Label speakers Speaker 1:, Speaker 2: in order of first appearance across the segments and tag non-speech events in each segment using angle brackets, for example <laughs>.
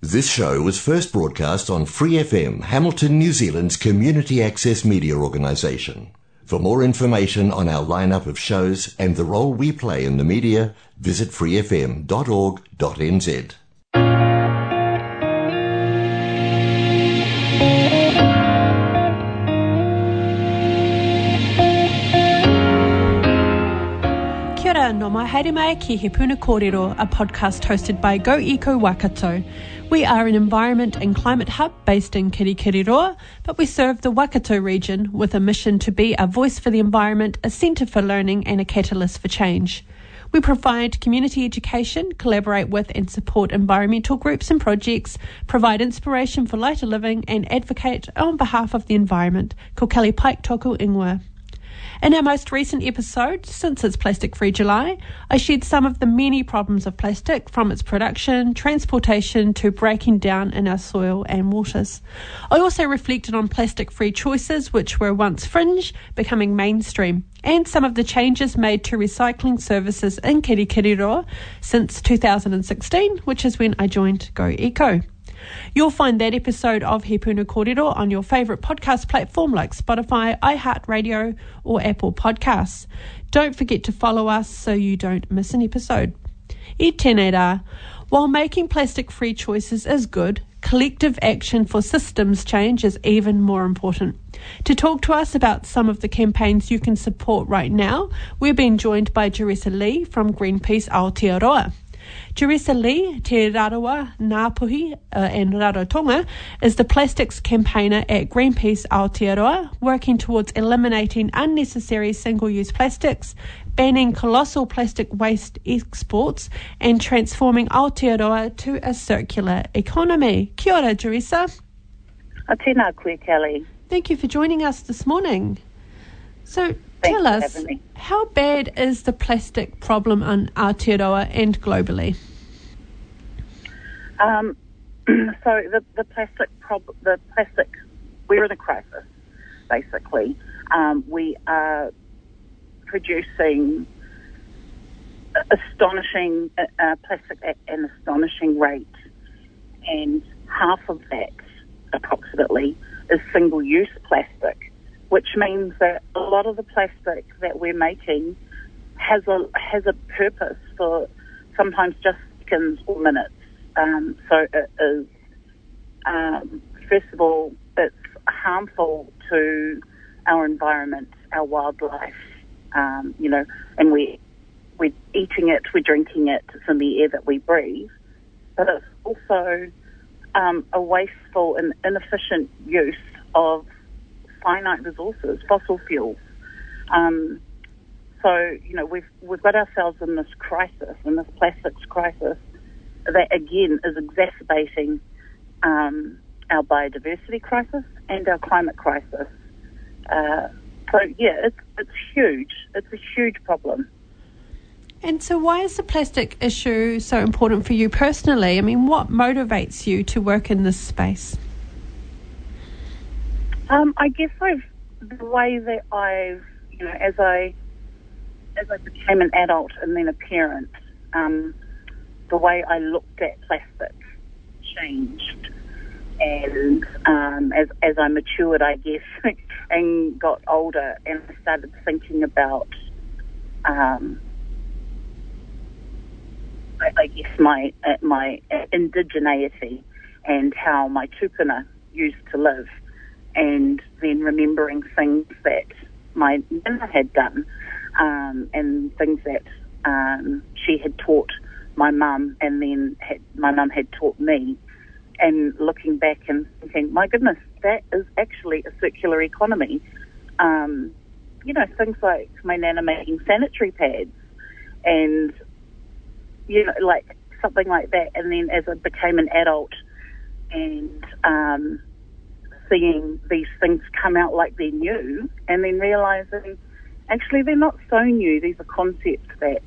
Speaker 1: This show was first broadcast on Free FM, Hamilton, New Zealand's community access media organisation. For more information on our lineup of shows and the role we play in the media, visit freefm.org.nz.
Speaker 2: Kia ora, no mai haere mai ki He Puna Kōrero, a podcast hosted by Go Eco Waikato. We are an environment and climate hub based in Kirikiriroa, but we serve the Waikato region with a mission to be a voice for the environment, a centre for learning, and a catalyst for change. We provide community education, collaborate with and support environmental groups and projects, provide inspiration for lighter living, and advocate on behalf of the environment. Ko Kelly Pike Toku Ingwa. In our most recent episode, since it's Plastic Free July, I shared some of the many problems of plastic from its production, transportation to breaking down in our soil and waters. I also reflected on plastic free choices which were once fringe, becoming mainstream, and some of the changes made to recycling services in Kirikiriroa since 2016, which is when I joined Go Eco. You'll find that episode of He Puna Kōrero on your favourite podcast platform like Spotify, iHeartRadio, or Apple Podcasts. Don't forget to follow us so you don't miss an episode. E tēnei rā. While making plastic free choices is good, collective action for systems change is even more important. To talk to us about some of the campaigns you can support right now, we're being joined by Juressa Lee from Greenpeace Aotearoa. Juressa Lee, Te Rarawa Ngāpuhi uh, and Rarotonga, is the plastics campaigner at Greenpeace Aotearoa, working towards eliminating unnecessary single-use plastics, banning colossal plastic waste exports, and transforming Aotearoa to a circular economy. Kia ora, Juressa.
Speaker 3: A tēnā koe, Kelly.
Speaker 2: Thank you for joining us this morning. So,
Speaker 3: Thanks
Speaker 2: tell us, how bad is the plastic problem on Aotearoa and globally?
Speaker 3: Um, <clears throat> so the, the plastic prob- the plastic, we're in a crisis, basically. Um, we are producing astonishing uh, uh, plastic at an astonishing rate, and half of that, approximately, is single-use plastic, which means that a lot of the plastic that we're making has a has a purpose for sometimes just seconds or minutes. Um, so it is, um, first of all, it's harmful to our environment, our wildlife, um, you know, and we we're eating it, we're drinking it, it's in the air that we breathe. But it's also um, a wasteful and inefficient use of finite resources, fossil fuels. Um, so you know we've we've got ourselves in this crisis, in this plastics crisis, that again is exacerbating um, our biodiversity crisis and our climate crisis. Uh, so yeah, it's it's huge. It's a huge problem.
Speaker 2: And so, why is the plastic issue so important for you personally? I mean, what motivates you to work in this space?
Speaker 3: Um, I guess I've the way that I've you know as I as I became an adult and then a parent, um, the way I looked at plastic changed, and um, as as I matured, I guess, <laughs> and got older, and I started thinking about. Um, I, guess my uh, my indigeneity and how my tupuna used to live, and then remembering things that my nana had done, um, and things that um, she had taught my mum, and then had, my mum had taught me, and looking back and thinking, my goodness, that is actually a circular economy. Um, you know, things like my nana making sanitary pads, and you know, like something like that. And then as I became an adult and um, seeing these things come out like they're new, and then realizing actually they're not so new. These are concepts that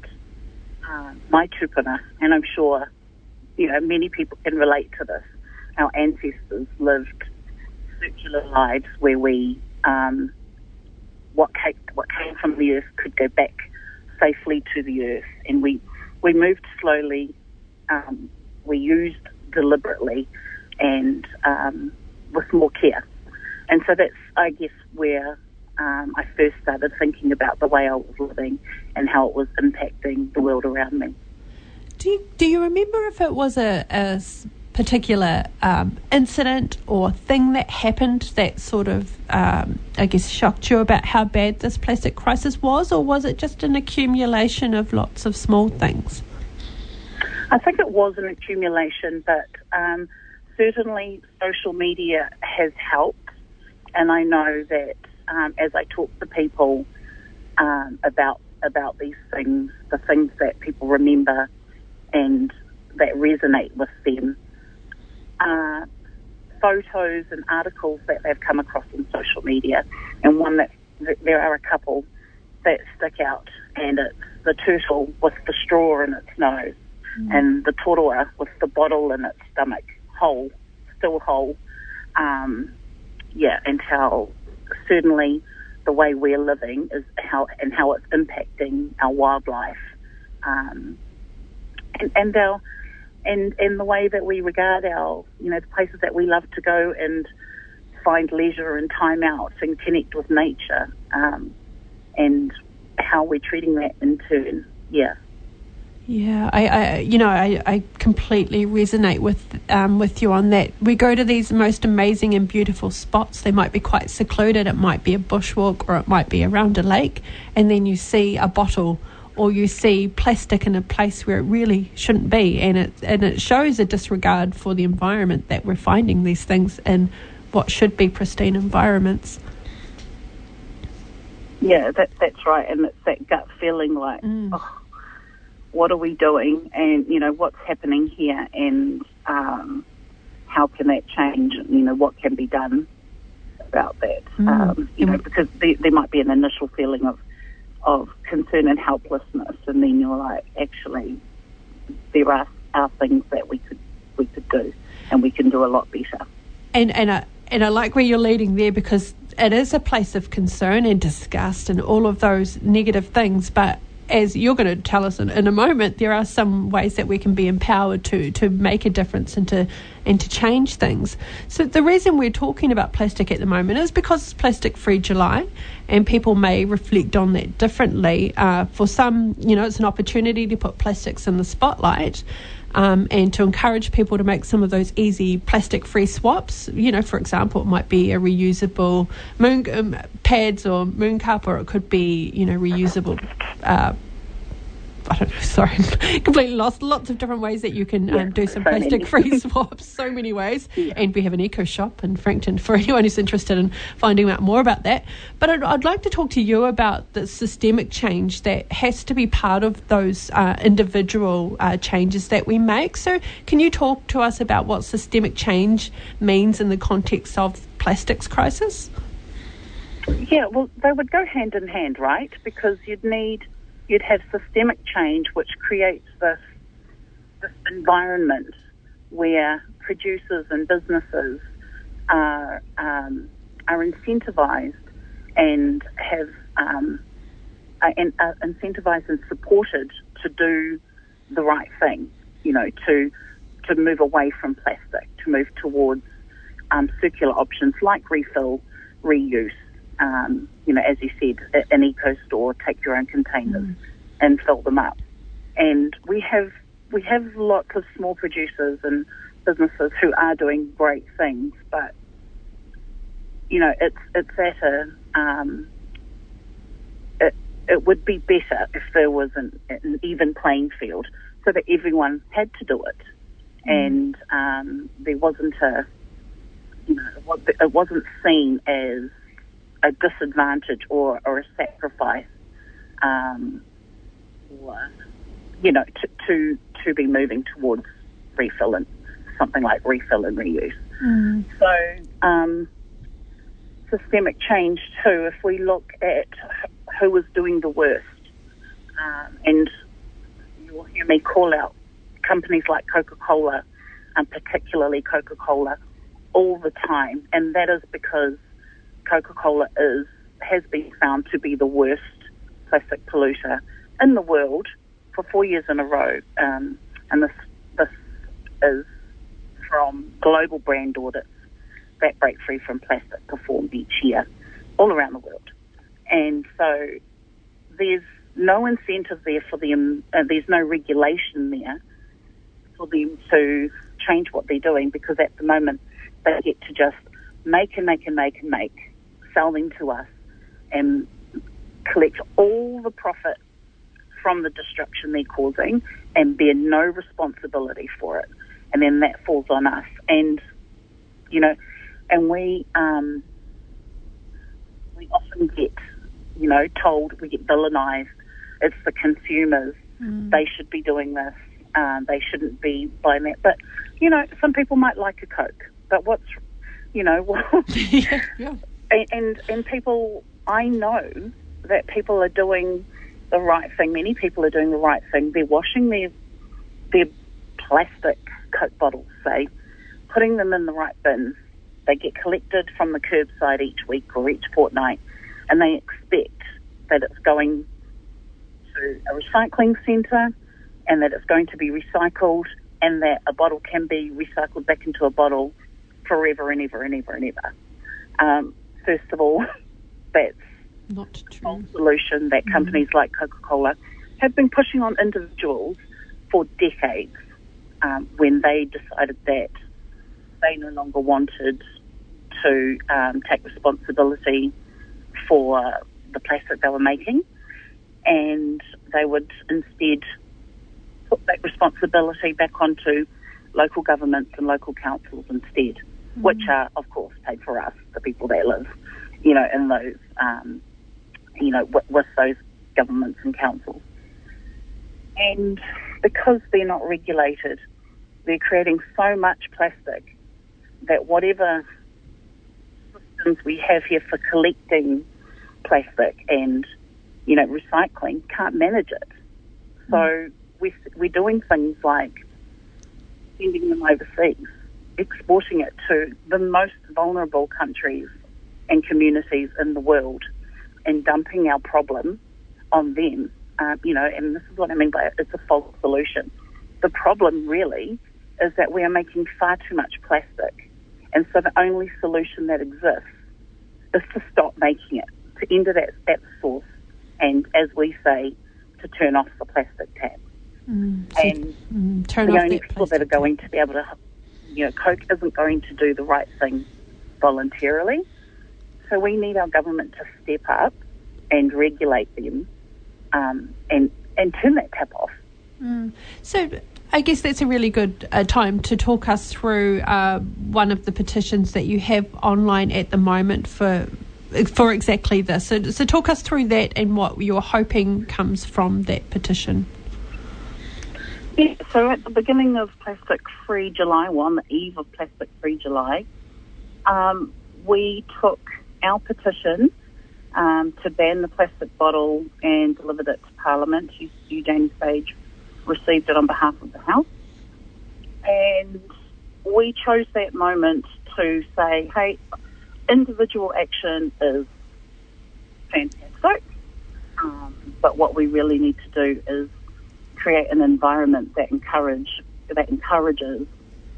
Speaker 3: uh, my tupuna, and I'm sure you know many people can relate to this. Our ancestors lived circular lives where we um, what came what came from the earth could go back safely to the earth, and we we moved slowly. Um, we used deliberately and um, with more care. And so that's, I guess, where um, I first started thinking about the way I was living and how it was impacting the world around me.
Speaker 2: Do you, do you remember if it was a, a particular um, incident or thing that happened that sort of, um, I guess, shocked you about how bad this plastic crisis was, or was it just an accumulation of lots of small things?
Speaker 3: I think it was an accumulation, but um, certainly social media has helped. And I know that um, as I talk to people um, about about these things, the things that people remember and that resonate with them, uh, photos and articles that they've come across on social media, and one that there are a couple that stick out, and it's the turtle with the straw in its nose, mm. and the toroa with the bottle in its stomach, whole, still whole. Um, yeah, and how certainly the way we're living is how and how it's impacting our wildlife, um, and, and our and and the way that we regard our you know the places that we love to go and find leisure and time out and connect with nature, um, and how we're treating that in turn. Yeah.
Speaker 2: Yeah, I, I you know, I, I completely resonate with um, with you on that. We go to these most amazing and beautiful spots. They might be quite secluded. It might be a bushwalk, or it might be around a lake, and then you see a bottle or you see plastic in a place where it really shouldn't be, and it and it shows a disregard for the environment that we're finding these things in what should be pristine environments.
Speaker 3: Yeah, that, that's right, and it's that gut feeling like, mm. oh, what are we doing, and you know what's happening here, and um, how can that change? You know what can be done about that? Mm. Um, you know because there, there might be an initial feeling of of concern and helplessness, and then you're like, actually, there are, are things that we could we could do, and we can do a lot better.
Speaker 2: And and I and I like where you're leading there because it is a place of concern and disgust and all of those negative things, but as you're going to tell us in, in, a moment, there are some ways that we can be empowered to to make a difference and to and to change things. So the reason we're talking about plastic at the moment is because it's Plastic Free July, and people may reflect on that differently. Uh, for some, you know, it's an opportunity to put plastics in the spotlight. Um, and to encourage people to make some of those easy plastic free swaps. You know, for example, it might be a reusable moon um, pads or moon cup, or it could be, you know, reusable. Uh, I don't know, <laughs> sorry, completely lost. Lots of different ways that you can yeah, um, do some plastic <laughs> free swaps, so many ways. Yeah. And we have an eco shop in Frankton for <laughs> anyone who's interested in finding out more about that. But I'd, I'd like to talk to you about the systemic change that has to be part of those uh, individual uh, changes that we make. So, can you talk to us about what systemic change means in the context of plastics crisis?
Speaker 3: Yeah, well, they would go hand in hand, right? Because you'd need you'd have systemic change, which creates this, this environment where producers and businesses are, um, are incentivized and have um, and are incentivized and supported to do the right thing, you know, to to move away from plastic, to move towards um, circular options like refill, reuse, um, you know, as you said, an eco store, take your own containers mm. and fill them up. And we have we have lots of small producers and businesses who are doing great things, but you know, it's it's at a um, it, it would be better if there was an, an, even playing field so that everyone had to do it, mm. and um, there wasn't a you know it wasn't seen as a disadvantage or, or a sacrifice, um, or, you know, to, to, to be moving towards refill and something like refill and reuse. Mm. So, um, systemic change too, if we look at who was doing the worst, um, and you'll hear me call out companies like Coca-Cola, and particularly Coca-Cola, all the time, and that is because Coca-Cola is has been found to be the worst plastic polluter in the world for four years in a row, um, and this this is from global brand audits that break free from plastic performed each year all around the world. And so there's no incentive there for them, uh, there's no regulation there for them to change what they're doing because at the moment they get to just make and make and make and make, sell them to us, and collect all the profit from the destruction they're causing and bear no responsibility for it. And then that falls on us. And, you know, and we, um, we often get, you know, told, we get villainized. It's the consumers. Mm. They should be doing this. Um, they shouldn't be buying that. But, you know, some people might like a Coke. But what's, you know, <laughs> <laughs> yeah, yeah. And, and people, I know that people are doing the right thing. Many people are doing the right thing. They're washing their their plastic Coke bottles, say, putting them in the right bins. They get collected from the curbside each week or each fortnight, and they expect that it's going to a recycling centre and that it's going to be recycled and that a bottle can be recycled back into a bottle forever and ever and ever and ever. Um, first of all, <laughs> that's
Speaker 2: not true.
Speaker 3: solution that mm. companies mm. like Coca Cola have been pushing on individuals for decades um, when they decided that they no longer wanted to um, take responsibility for the plastic they were making and they would instead put that responsibility back onto local governments and local councils instead, mm. which are, of course, paid for us, the people that live, you know, in those um, you know, with, with those governments and councils. And because they're not regulated, they're creating so much plastic that whatever systems we have here for collecting plastic and, you know, recycling can't manage it. So mm. we're, we're doing things like sending them overseas, exporting it to the most vulnerable countries and communities in the world and dumping our problem on them. Uh, you know, and this is what I mean by it, it's a false solution. The problem really is that we are making far too much plastic. And so the only solution that exists is to stop making it, to end it at, at source, and as we say, to turn off the plastic tap. Mm, and mm, the only people that are going to be able to, you know, Coke isn't going to do the right thing voluntarily. So we need our government to step up and regulate them um, and, and turn that tap off.
Speaker 2: Mm. So I guess that's a really good uh, time to talk us through uh, one of the petitions that you have online at the moment for for exactly this. So, so talk us through that and what you're hoping comes from that petition.
Speaker 3: Yeah, so at the beginning of Plastic Free July, well, on the eve of Plastic Free July, um, we took our petition um, to ban the plastic bottle and delivered it to Parliament. Eugenie Sage received it on behalf of the House. And we chose that moment to say, hey, individual action is fantastic, um, but what we really need to do is create an environment that encourage that encourages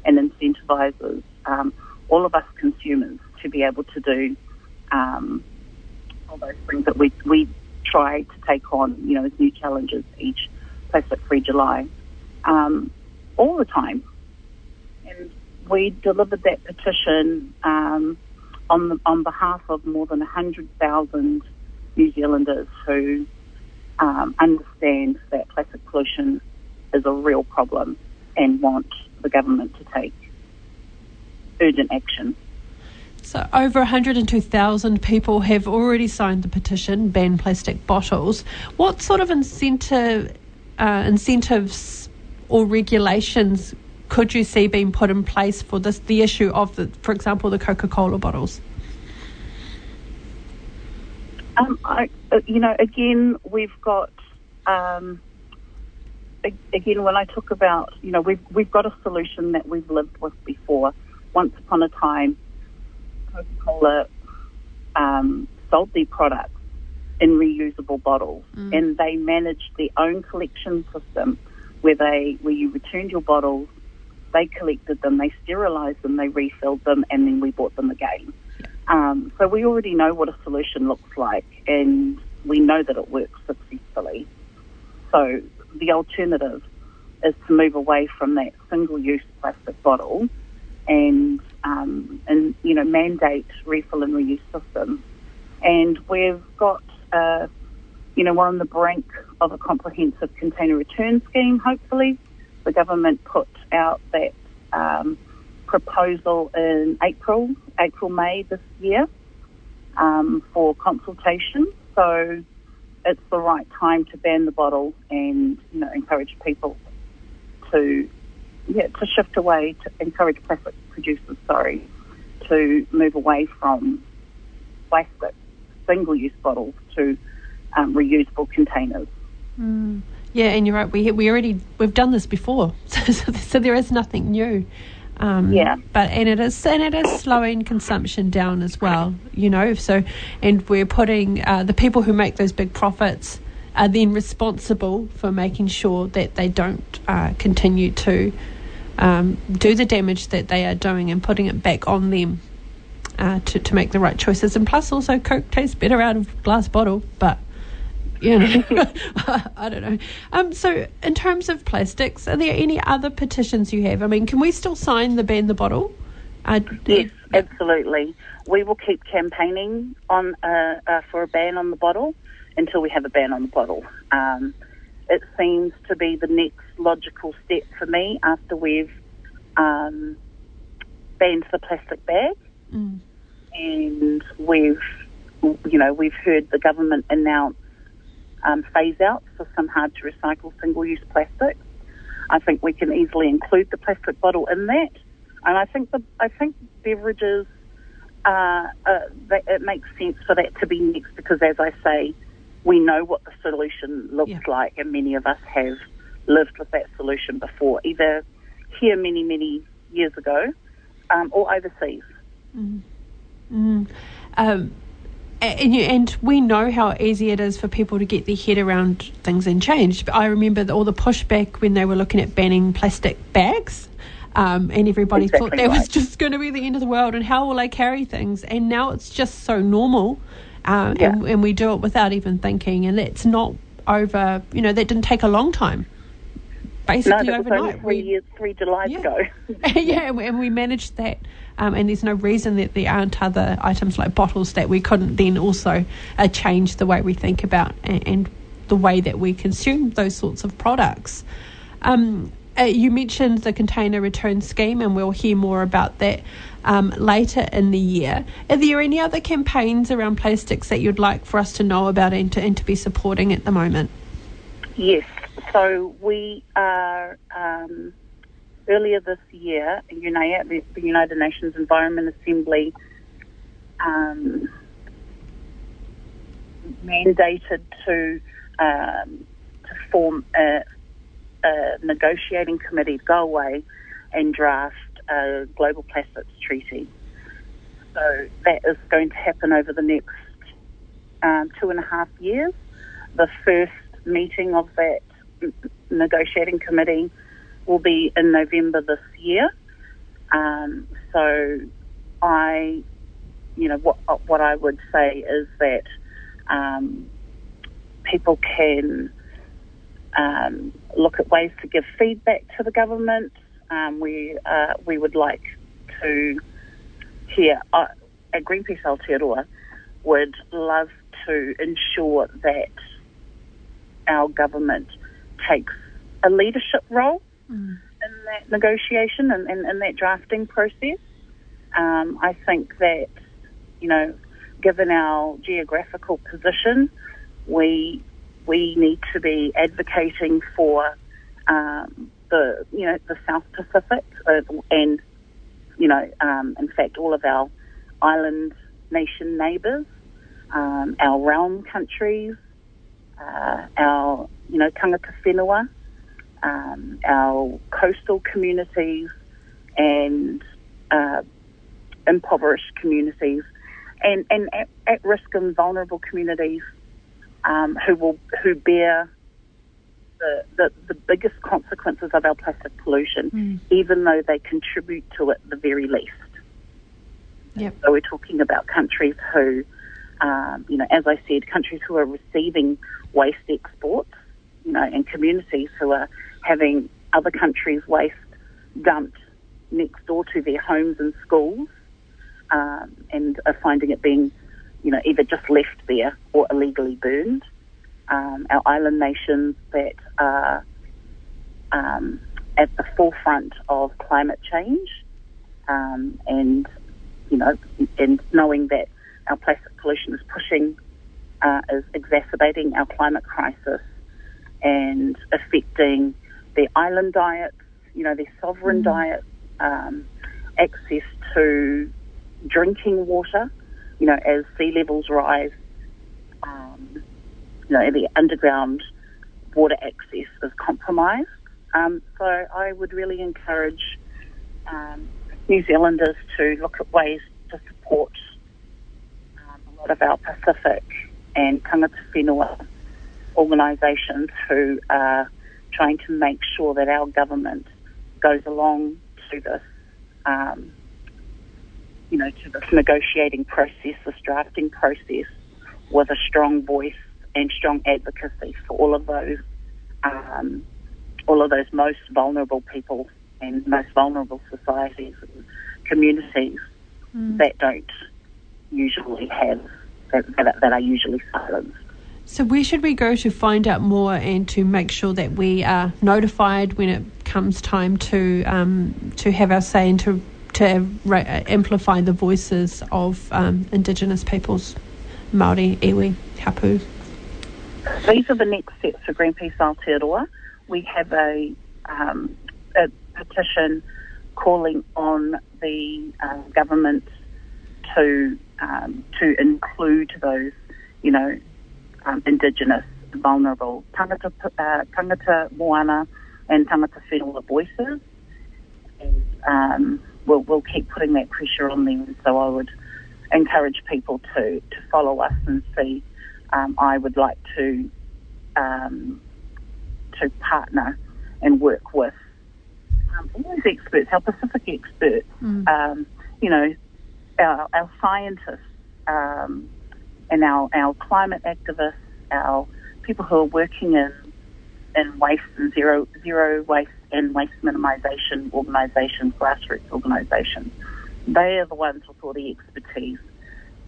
Speaker 3: and incentivizes um, all of us consumers to be able to do um, all those things that we we try to take on, you know, as new challenges each Plastic Free July, um, all the time. And we delivered that petition um, on the, on behalf of more than hundred thousand New Zealanders who um, understand that plastic pollution is a real problem and want the government to take urgent action.
Speaker 2: So, over 102,000 people have already signed the petition, ban plastic bottles. What sort of incentive, uh, incentives or regulations could you see being put in place for this, the issue of, the, for example, the Coca Cola bottles?
Speaker 3: Um, I, uh, you know, again, we've got. Um, again, when I talk about, you know, we've we've got a solution that we've lived with before. Once upon a time, Coca Cola um, sold their products in reusable bottles, mm. and they managed their own collection system where they where you returned your bottles they collected them, they sterilised them, they refilled them, and then we bought them again. Um, so we already know what a solution looks like, and we know that it works successfully. So the alternative is to move away from that single-use plastic bottle and um, and you know mandate refill and reuse systems. And we've got uh, you know we're on the brink of a comprehensive container return scheme. Hopefully, the government put out that um, proposal in April, April May this year um, for consultation. So it's the right time to ban the bottle and you know encourage people to yeah to shift away to encourage plastic producers sorry to move away from plastic single use bottles to um, reusable containers.
Speaker 2: Mm. Yeah, and you're right. We we already we've done this before, <laughs> so, so, so there is nothing new.
Speaker 3: Um, yeah.
Speaker 2: But and it is and it is slowing consumption down as well. You know, so and we're putting uh, the people who make those big profits are then responsible for making sure that they don't uh, continue to um, do the damage that they are doing and putting it back on them uh, to to make the right choices. And plus, also Coke tastes better out of glass bottle, but you know, <laughs> <laughs> I don't know. Um, so, in terms of plastics, are there any other petitions you have? I mean, can we still sign the ban the bottle?
Speaker 3: Uh, yes, absolutely. We will keep campaigning on uh, uh, for a ban on the bottle until we have a ban on the bottle. Um, it seems to be the next logical step for me after we've um, banned the plastic bag, mm. and we've, you know, we've heard the government announce um, phase out for some hard to recycle single use plastics. I think we can easily include the plastic bottle in that. And I think the I think beverages uh, uh, that it makes sense for that to be next because, as I say, we know what the solution looks yeah. like, and many of us have lived with that solution before, either here many many years ago um, or overseas.
Speaker 2: Mm. Mm. Um, and, you, and we know how easy it is for people to get their head around things and change. I remember all the pushback when they were looking at banning plastic bags. Um, and everybody exactly thought that right. was <laughs> just going to be the end of the world, and how will I carry things? And now it's just so normal, um, yeah. and, and, we do it without even thinking, and that's not over. You know, that didn't take a long time. Basically,
Speaker 3: no,
Speaker 2: overnight.
Speaker 3: three years, three Julys
Speaker 2: yeah.
Speaker 3: ago. <laughs>
Speaker 2: yeah, and we managed that um, and there's no reason that there aren't other items like bottles that we couldn't then also uh, change the way we think about and, and, the way that we consume those sorts of products. Um, uh, you mentioned the container return scheme, and we'll hear more about that um, later in the year. Are there any other campaigns around plastics that you'd like for us to know about and to, and to be supporting at the moment?
Speaker 3: Yes. So we are um, earlier this year, the United Nations Environment Assembly, um, mandated to um, to form a, a, negotiating committee to go away and draft a global plastics treaty. So that is going to happen over the next um, two and a half years. The first meeting of that negotiating committee will be in November this year. Um, so I, you know, what what I would say is that um, people can um, look at ways to give feedback to the government. Um, we uh, we would like to hear uh, at Greenpeace Aotearoa would love to ensure that our government takes a leadership role mm. in that negotiation and, in that drafting process. Um, I think that, you know, given our geographical position, we we need to be advocating for um, the you know the South Pacific uh, and you know um, in fact all of our island nation neighbours, um, our realm countries, uh, our you know tangata whenua, um, our coastal communities and uh, impoverished communities and, and at, at, risk and vulnerable communities um, who will who bear the, the, the biggest consequences of our plastic pollution, mm. even though they contribute to it the very least.
Speaker 2: Yep.
Speaker 3: So we're talking about countries who, um, you know, as I said, countries who are receiving waste exports, you know, and communities who are having other countries' waste dumped next door to their homes and schools, um, and are finding it being, you know, either just left there or illegally burned. Um, our island nations that are um, at the forefront of climate change, um, and you know, and knowing that our plastic pollution is pushing, uh, is exacerbating our climate crisis and affecting their island diets, you know, their sovereign mm. diets, um, access to drinking water, you know, as sea levels rise, um, you know, the underground water access is compromised. Um, so I would really encourage um, New Zealanders to look at ways to support um, a lot of our Pacific and tangata whenua organisations who are trying to make sure that our government goes along to this, um, you know, to this negotiating process, this drafting process, with a strong voice and strong advocacy for all of those, um, all of those most vulnerable people and most vulnerable societies and communities mm. that don't usually have that, that, that are usually silenced.
Speaker 2: So, where should we go to find out more and to make sure that we are notified when it comes time to um, to have our say and to to amplify the voices of um, Indigenous peoples, Maori, Iwi, Hapu?
Speaker 3: These are the next steps for Greenpeace Aotearoa. We have a, um, a petition calling on the uh, government to um, to include those, you know, um, Indigenous, vulnerable tangata, uh, tangata moana and tangata whenua voices. And um, we'll, we'll keep putting that pressure on them. So I would encourage people to, to follow us and see. Um, I would like to um, to partner and work with um, all these experts, our Pacific experts, mm. um, you know, our, our scientists, um, and our, our climate activists, our people who are working in in waste and zero zero waste and waste minimisation organisations, grassroots organisations. They are the ones with all the expertise.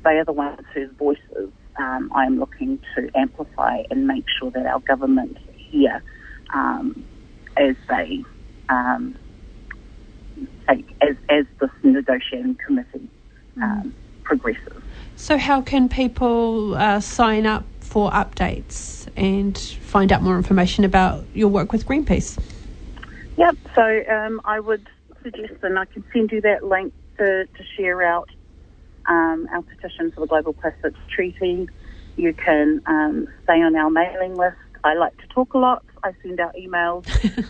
Speaker 3: They are the ones whose voices um, I am looking to amplify and make sure that our government here, um, as they um, take, as as this negotiating committee um, progresses.
Speaker 2: So, how can people uh, sign up for updates and find out more information about your work with Greenpeace?
Speaker 3: Yep, so um, I would suggest, and I can send you that link to, to share out um, our petition for the Global Plastics Treaty. You can um, stay on our mailing list. I like to talk a lot. I send out emails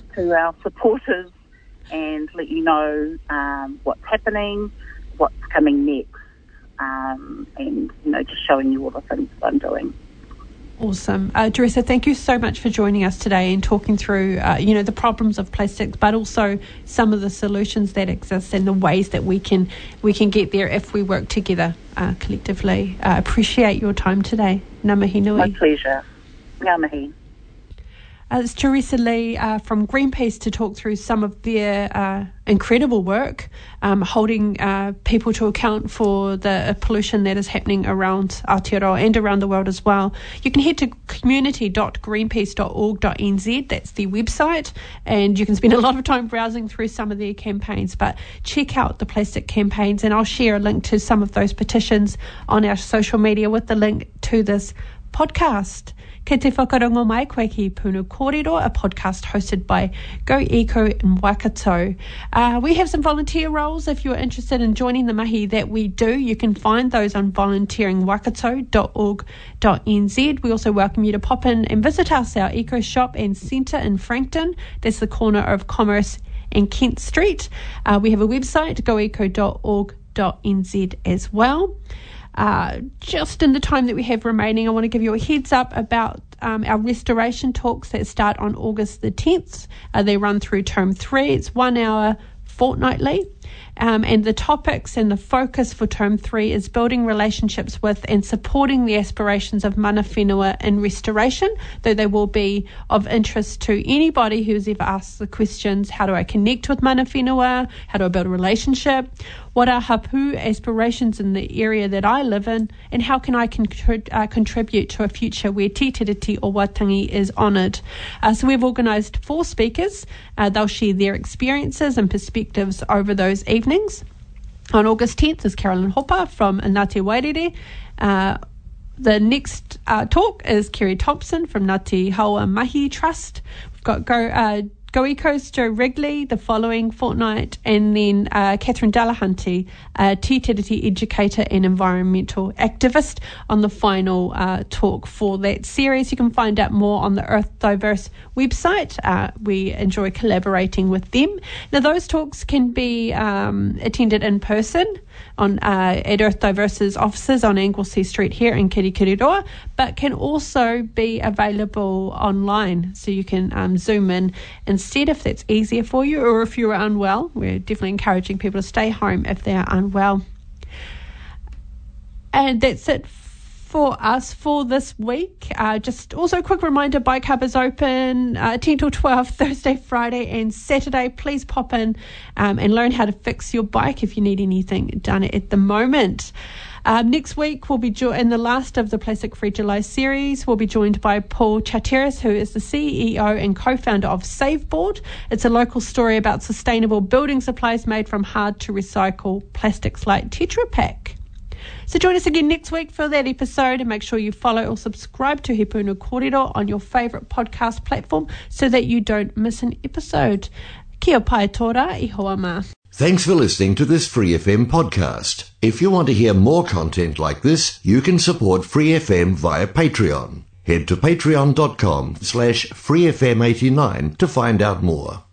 Speaker 3: <laughs> to our supporters and let you know um, what's happening, what's coming next um, and you know just showing you all the things that I'm doing.
Speaker 2: Awesome, uh, Juressa. Thank you so much for joining us today and talking through, uh, you know, the problems of plastics, but also some of the solutions that exist and the ways that we can we can get there if we work together uh, collectively. Uh, appreciate your time today. Ngā nui.
Speaker 3: My pleasure. Mihi.
Speaker 2: Uh, it's Juressa Lee uh, from Greenpeace to talk through some of their uh, incredible work um, holding uh, people to account for the pollution that is happening around Aotearoa and around the world as well. You can head to community.greenpeace.org.nz, that's their website, and you can spend a lot of time browsing through some of their campaigns. But check out the plastic campaigns, and I'll share a link to some of those petitions on our social media with the link to this podcast. Kei te whakarongo mai koe ki Puna Kōrero, a podcast hosted by Go Eco in Waikato. Uh, we have some volunteer roles if you're interested in joining the mahi that we do. You can find those on volunteeringwaikato.org.nz. We also welcome you to pop in and visit us, our eco shop and centre in Frankton. That's the corner of Commerce and Kent Street. Uh, we have a website, goeco.org.nz as well. Uh, just in the time that we have remaining, I want to give you a heads up about um, our restoration talks that start on August the 10th. Uh, they run through term three. It's one hour fortnightly. Um, and the topics and the focus for term three is building relationships with and supporting the aspirations of mana whenua in restoration, though they will be of interest to anybody who's ever asked the questions, how do I connect with mana whenua? How do I build a relationship? What are hapu aspirations in the area that I live in? And how can I uh, contribute to a future where Te Tiriti o Waitangi is honoured? Uh, so we've organised four speakers. Uh, they'll share their experiences and perspectives over those evenings. On August 10th is Carolyn Hopper from Ngāti Wairere. Uh, the next uh, talk is Kerry Thompson from Ngāti Haua Mahi Trust. We've got go, uh, Go Eco's Joe Wrigley the following fortnight, and then uh, Catherine Delahunty, a Te educator and environmental activist, on the final uh, talk for that series. You can find out more on the Earth Diverse website. Uh, we enjoy collaborating with them. Now, those talks can be um, attended in person on uh, at Earth Diverse's offices on Anglesea Street here in Kirikiriroa, but can also be available online. So you can um, zoom in instead if that's easier for you, or if you're unwell. We're definitely encouraging people to stay home if they are unwell. And that's it for us for this week. Uh, just also a quick reminder Bike Hub is open uh, 10 till 12 <laughs> Thursday, Friday, and Saturday. Please pop in um, and learn how to fix your bike if you need anything done at the moment. Um, next week, we'll be jo- in the last of the Plastic Free July series. We'll be joined by Paul Charteris, who is the CEO and co founder of Saveboard. It's a local story about sustainable building supplies made from hard to recycle plastics like Tetra Pak. So join us again next week for that episode and make sure you follow or subscribe to He Puna Kōrero on your favourite podcast platform so that you don't miss an episode. Kia pai tora i hoa ma.
Speaker 1: Thanks for listening to this Free FM podcast. If you want to hear more content like this, you can support Free FM via Patreon. Head to patreon.com slash freefm89 to find out more.